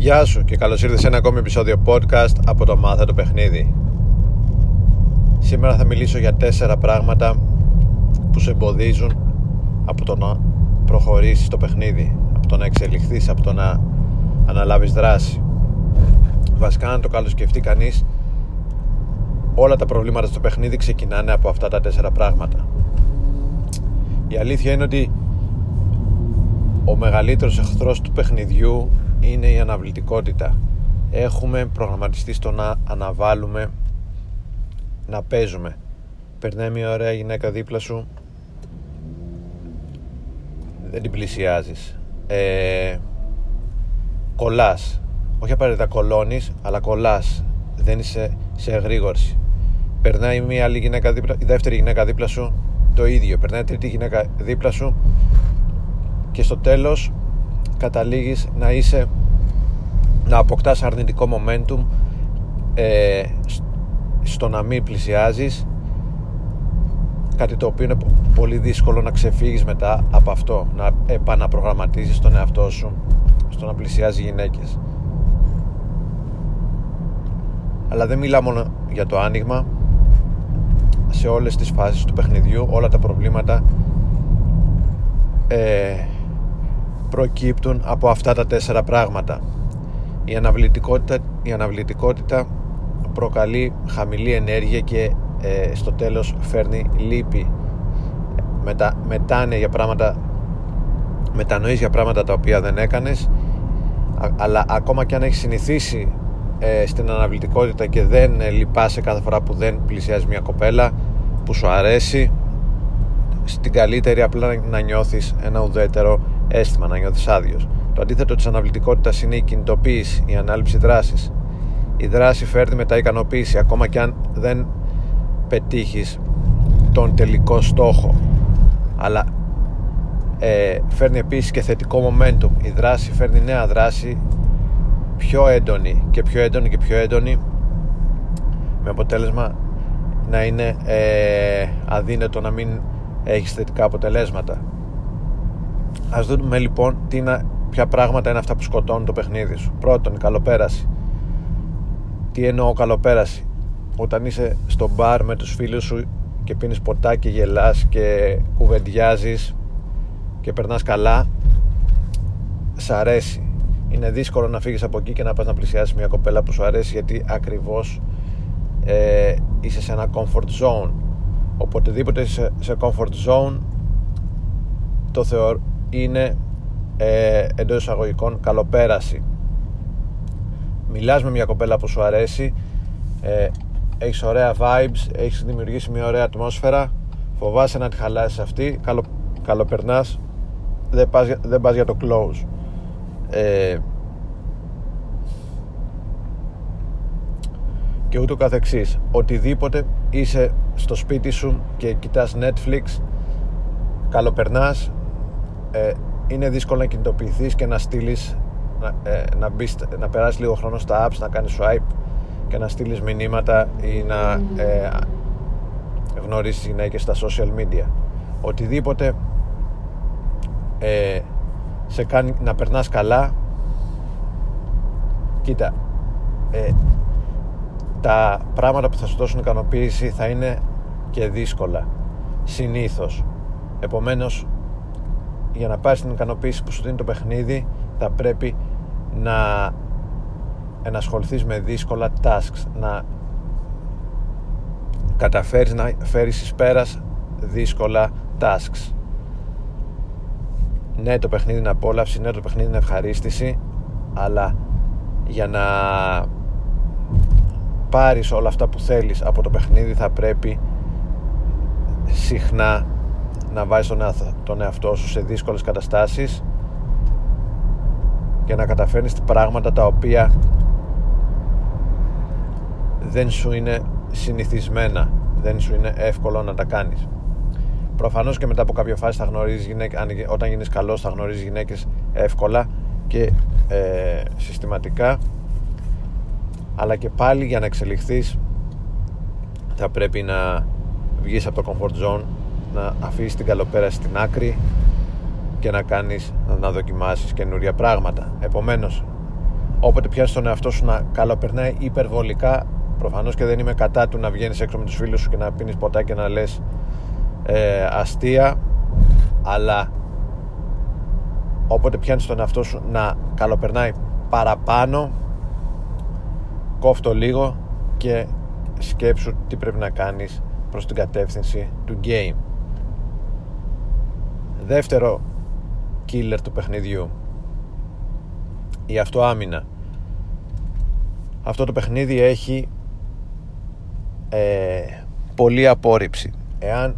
Γεια σου και καλώς ήρθες σε ένα ακόμη επεισόδιο podcast από το Μάθε το Παιχνίδι. Σήμερα θα μιλήσω για τέσσερα πράγματα που σε εμποδίζουν από το να προχωρήσεις το παιχνίδι, από το να εξελιχθείς, από το να αναλάβεις δράση. Βασικά να το καλοσκεφτεί κανείς, όλα τα προβλήματα στο παιχνίδι ξεκινάνε από αυτά τα τέσσερα πράγματα. Η αλήθεια είναι ότι ο μεγαλύτερος εχθρός του παιχνιδιού είναι η αναβλητικότητα. Έχουμε προγραμματιστεί στο να αναβάλουμε, να παίζουμε. Περνάει μια ωραία γυναίκα δίπλα σου, δεν την πλησιάζεις. Ε, κολλάς. Όχι απαραίτητα κολώνεις, αλλά κολλάς. Δεν είσαι σε εγρήγορση. Περνάει μια άλλη γυναίκα δίπλα, η δεύτερη γυναίκα δίπλα σου, το ίδιο. Περνάει τρίτη γυναίκα δίπλα σου και στο τέλος καταλήγεις να είσαι να αποκτάς αρνητικό momentum ε, στο να μην πλησιάζεις κάτι το οποίο είναι πολύ δύσκολο να ξεφύγεις μετά από αυτό να επαναπρογραμματίζεις τον εαυτό σου στο να πλησιάζει γυναίκες. Αλλά δεν μιλά μόνο για το άνοιγμα. Σε όλες τις φάσεις του παιχνιδιού όλα τα προβλήματα ε, προκύπτουν από αυτά τα τέσσερα πράγματα. Η αναβλητικότητα, η αναβλητικότητα προκαλεί χαμηλή ενέργεια και ε, στο τέλος φέρνει λύπη. Μετα, μετάνε για πράγματα μετανοείς για πράγματα τα οποία δεν έκανες αλλά ακόμα και αν έχεις συνηθίσει ε, στην αναβλητικότητα και δεν ε, λυπάσαι κάθε φορά που δεν πλησιάζει μια κοπέλα που σου αρέσει στην καλύτερη απλά να νιώθεις ένα ουδέτερο αίσθημα, να νιώθεις άδειος. Το αντίθετο της αναβλητικότητας είναι η κινητοποίηση, η ανάληψη δράσης. Η δράση φέρνει μετά ικανοποίηση ακόμα και αν δεν πετύχεις τον τελικό στόχο. Αλλά ε, φέρνει επίσης και θετικό momentum. Η δράση φέρνει νέα δράση πιο έντονη και πιο έντονη και πιο έντονη με αποτέλεσμα να είναι ε, αδύνατο να μην έχεις θετικά αποτελέσματα ας δούμε λοιπόν τι είναι, ποια πράγματα είναι αυτά που σκοτώνουν το παιχνίδι σου. Πρώτον η καλοπέραση. Τι εννοώ καλοπέραση; Όταν είσαι στο μπαρ με τους φίλους σου και πίνεις ποτά και γελάς και κουβεντιάζεις και περνάς καλά σ' αρέσει. Είναι δύσκολο να φύγεις από εκεί και να πας να πλησιάσεις μια κοπέλα που σου αρέσει γιατί ακριβώς ε, είσαι σε ένα comfort zone. Οποτεδήποτε είσαι σε comfort zone το θεωρώ είναι ε, εντός εισαγωγικών καλοπέραση. Μιλάς με μια κοπέλα που σου αρέσει ε, έχεις ωραία vibes έχεις δημιουργήσει μια ωραία ατμόσφαιρα φοβάσαι να τη χαλάσεις αυτή καλο, καλοπερνάς δεν πας, δεν πας για το close. Ε, και ούτω καθεξής οτιδήποτε είσαι στο σπίτι σου και κοιτάς Netflix καλοπερνάς ε, είναι δύσκολο να κινητοποιηθείς και να στείλεις να, ε, να, μπεις, να περάσεις λίγο χρόνο στα apps να κάνεις swipe και να στείλεις μηνύματα ή να ε, γνωρίσεις γυναίκες στα social media. Οτιδήποτε ε, σε κάνει να περνάς καλά κοίτα ε, τα πράγματα που θα σου δώσουν ικανοποίηση θα είναι και δύσκολα. Συνήθως. Επομένως για να πάρεις την ικανοποίηση που σου δίνει το παιχνίδι θα πρέπει να ενασχοληθείς με δύσκολα tasks να καταφέρεις να φέρεις εις πέρας δύσκολα tasks. Ναι το παιχνίδι είναι απόλαυση ναι το παιχνίδι είναι ευχαρίστηση αλλά για να πάρεις όλα αυτά που θέλεις από το παιχνίδι θα πρέπει συχνά να βάζεις τον εαυτό σου σε δύσκολες καταστάσεις και να καταφέρνεις πράγματα τα οποία δεν σου είναι συνηθισμένα δεν σου είναι εύκολο να τα κάνεις. Προφανώς και μετά από κάποια φάση θα γνωρίζεις γυναίκες, όταν γίνεις καλός θα γνωρίζεις γυναίκες εύκολα και ε, συστηματικά. Αλλά και πάλι για να εξελιχθείς θα πρέπει να βγεις από το comfort zone να αφήσεις την καλοπέρα στην άκρη και να κάνεις να δοκιμάσεις καινούρια πράγματα. Επομένως όποτε πιάνεις τον εαυτό σου να καλοπερνάει υπερβολικά προφανώς και δεν είμαι κατά του να βγαίνεις έξω με τους φίλους σου και να πίνεις ποτά και να λες ε, αστεία αλλά όποτε πιάνεις τον εαυτό σου να καλοπερνάει παραπάνω κόφτω λίγο και σκέψου τι πρέπει να κάνεις προς την κατεύθυνση του game δεύτερο killer του παιχνιδιού. Η αυτοάμυνα. Αυτό το παιχνίδι έχει ε, πολλή απόρριψη. Εάν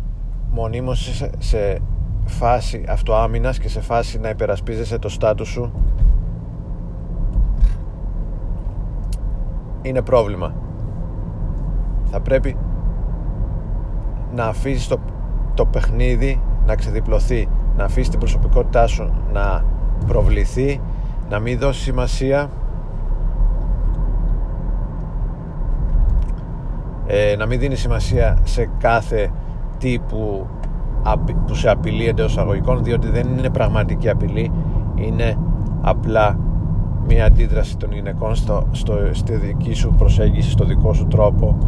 μονίμως σε, σε φάση αυτοάμυνας και σε φάση να υπερασπίζεσαι το στάτους σου είναι πρόβλημα. Θα πρέπει να αφήσεις το, το παιχνίδι να ξεδιπλωθεί να αφήσεις την προσωπικότητά σου να προβληθεί να μην δώσει σημασία ε, να μην δίνει σημασία σε κάθε τύπου που σε απειλεί εντός αγωγικών διότι δεν είναι πραγματική απειλή είναι απλά μια αντίδραση των γυναικών στο, στο, στη δική σου προσέγγιση στο δικό σου τρόπο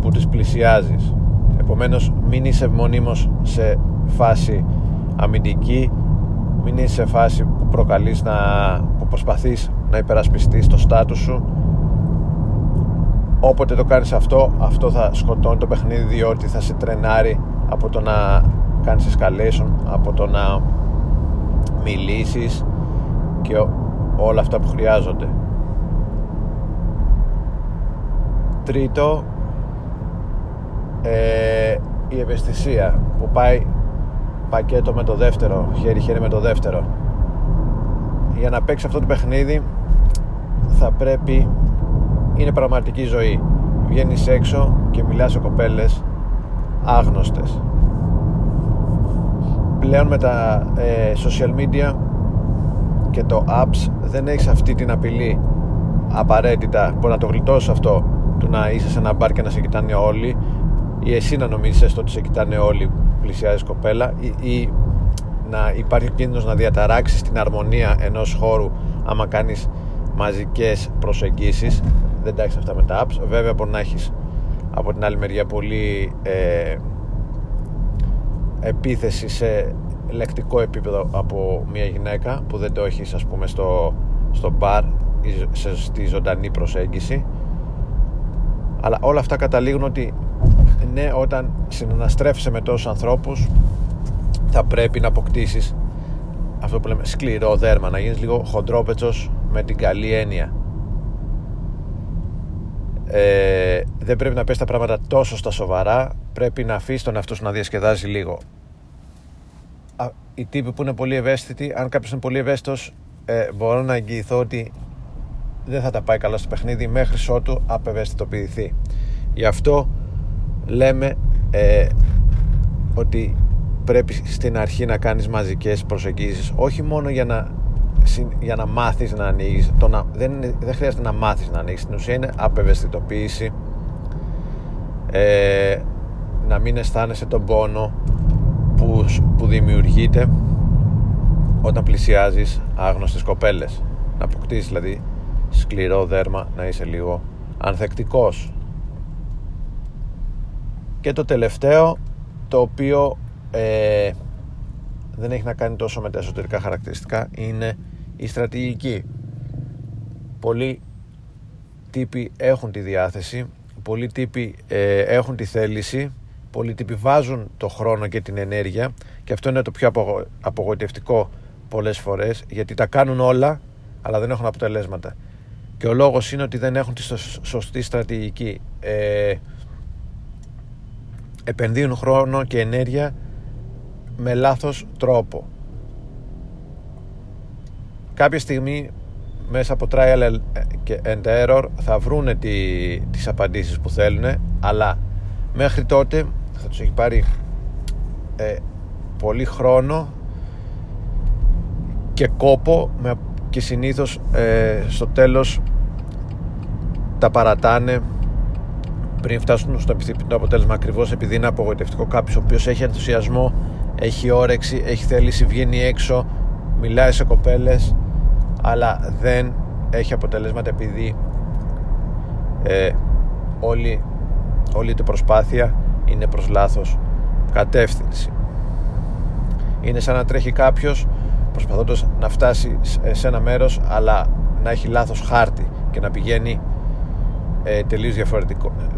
που τις πλησιάζεις επομένως μην είσαι μονίμως σε φάση αμυντική μην είσαι σε φάση που προκαλείς να, που προσπαθείς να υπερασπιστείς το στάτους σου. Όποτε το κάνεις αυτό αυτό θα σκοτώνει το παιχνίδι διότι θα σε τρενάρει από το να κάνεις escalation από το να μιλήσεις και όλα αυτά που χρειάζονται. Τρίτο ε, η ευαισθησία που πάει πακέτο με το δεύτερο χέρι χέρι με το δεύτερο για να παίξει αυτό το παιχνίδι θα πρέπει είναι πραγματική ζωή. Βγαίνεις έξω και μιλάς σε κοπέλες άγνωστες. Πλέον με τα ε, social media και το apps δεν έχεις αυτή την απειλή απαραίτητα. Που να το γλιτώσεις αυτό του να είσαι σε ένα μπαρ και να σε κοιτάνε όλοι ή εσύ να νομίζεις ότι σε κοιτάνε όλοι πλησιάζεις κοπέλα ή, ή να υπάρχει κίνδυνος να διαταράξεις την αρμονία ενός χώρου άμα κάνεις μαζικές προσεγγίσεις; Δεν τα έχεις αυτά με τα apps. Βέβαια μπορεί να έχεις από την άλλη μεριά πολύ ε, επίθεση σε λεκτικό επίπεδο από μια γυναίκα που δεν το έχεις ας πούμε στο, στο μπαρ ή στη ζωντανή προσέγγιση. Αλλά όλα αυτά καταλήγουν ότι ναι όταν συναναστρέφεσαι με τόσους ανθρώπους θα πρέπει να αποκτήσεις αυτό που λέμε σκληρό δέρμα να γίνεις λίγο χοντρόπετσος με την καλή έννοια. Ε, δεν πρέπει να πες τα πράγματα τόσο στα σοβαρά πρέπει να αφήσεις τον εαυτό σου να διασκεδάζει λίγο. Οι τύποι που είναι πολύ ευαίσθητοι αν κάποιος είναι πολύ ευαίσθητος ε, μπορώ να εγγυηθώ ότι δεν θα τα πάει καλά στο παιχνίδι μέχρι ότου απευαισθητοποιηθεί. Γι' αυτό λέμε ε, ότι πρέπει στην αρχή να κάνεις μαζικές προσεγγίσεις όχι μόνο για να, για να μάθεις να ανοίγεις το να, δεν, δεν χρειάζεται να μάθεις να ανοίγεις στην ουσία είναι απευαισθητοποίηση ε, να μην αισθάνεσαι τον πόνο που, που δημιουργείται όταν πλησιάζεις άγνωστες κοπέλες. Να αποκτήσεις δηλαδή σκληρό δέρμα να είσαι λίγο ανθεκτικός και το τελευταίο το οποίο ε, δεν έχει να κάνει τόσο με τα εσωτερικά χαρακτηριστικά είναι η στρατηγική. Πολλοί τύποι έχουν τη διάθεση πολλοί τύποι ε, έχουν τη θέληση πολλοί τύποι βάζουν το χρόνο και την ενέργεια και αυτό είναι το πιο απογοητευτικό πολλές φορές γιατί τα κάνουν όλα αλλά δεν έχουν αποτελέσματα. Και ο λόγος είναι ότι δεν έχουν τη σωστή στρατηγική. Ε, επενδύουν χρόνο και ενέργεια με λάθος τρόπο. Κάποια στιγμή μέσα από trial and error θα βρούνε τι, τις απαντήσεις που θέλουν αλλά μέχρι τότε θα τους έχει πάρει ε, πολύ χρόνο και κόπο και συνήθως ε, στο τέλος τα παρατάνε πριν φτάσουν στο επιθυμητό αποτέλεσμα ακριβώς επειδή είναι απογοητευτικό κάποιος ο οποίος έχει ενθουσιασμό, έχει όρεξη, έχει θέληση, βγαίνει έξω, μιλάει σε κοπέλες, αλλά δεν έχει αποτελέσματα επειδή ε, όλη, όλη την προσπάθεια είναι προς λάθος κατεύθυνση. Είναι σαν να τρέχει κάποιος προσπαθώντας να φτάσει σε ένα μέρος αλλά να έχει λάθος χάρτη και να πηγαίνει ε, τελείως διαφορετικό ε,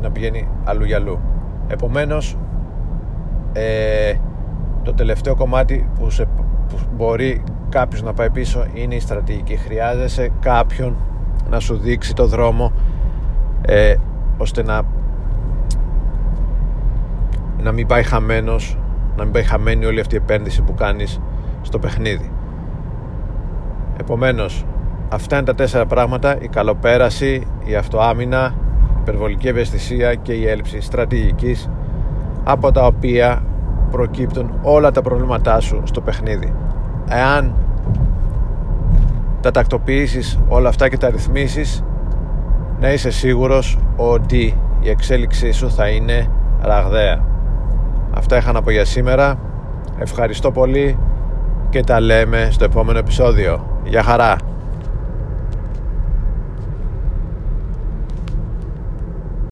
να πηγαίνει αλλού για αλλού. Επομένως ε, το τελευταίο κομμάτι που, σε, που μπορεί κάποιος να πάει πίσω είναι η στρατηγική. Χρειάζεσαι κάποιον να σου δείξει το δρόμο ε, ώστε να να μην πάει χαμένος να μην πάει χαμένη όλη αυτή η επένδυση που κάνεις στο παιχνίδι. Επομένως αυτά είναι τα τέσσερα πράγματα. Η καλοπέραση, η αυτοάμυνα η υπερβολική ευαισθησία και η έλλειψη στρατηγικής από τα οποία προκύπτουν όλα τα προβλήματά σου στο παιχνίδι. Εάν τα τακτοποιήσεις όλα αυτά και τα ρυθμίσεις να είσαι σίγουρος ότι η εξέλιξή σου θα είναι ραγδαία. Αυτά είχα να πω για σήμερα. Ευχαριστώ πολύ και τα λέμε στο επόμενο επεισόδιο. Γεια χαρά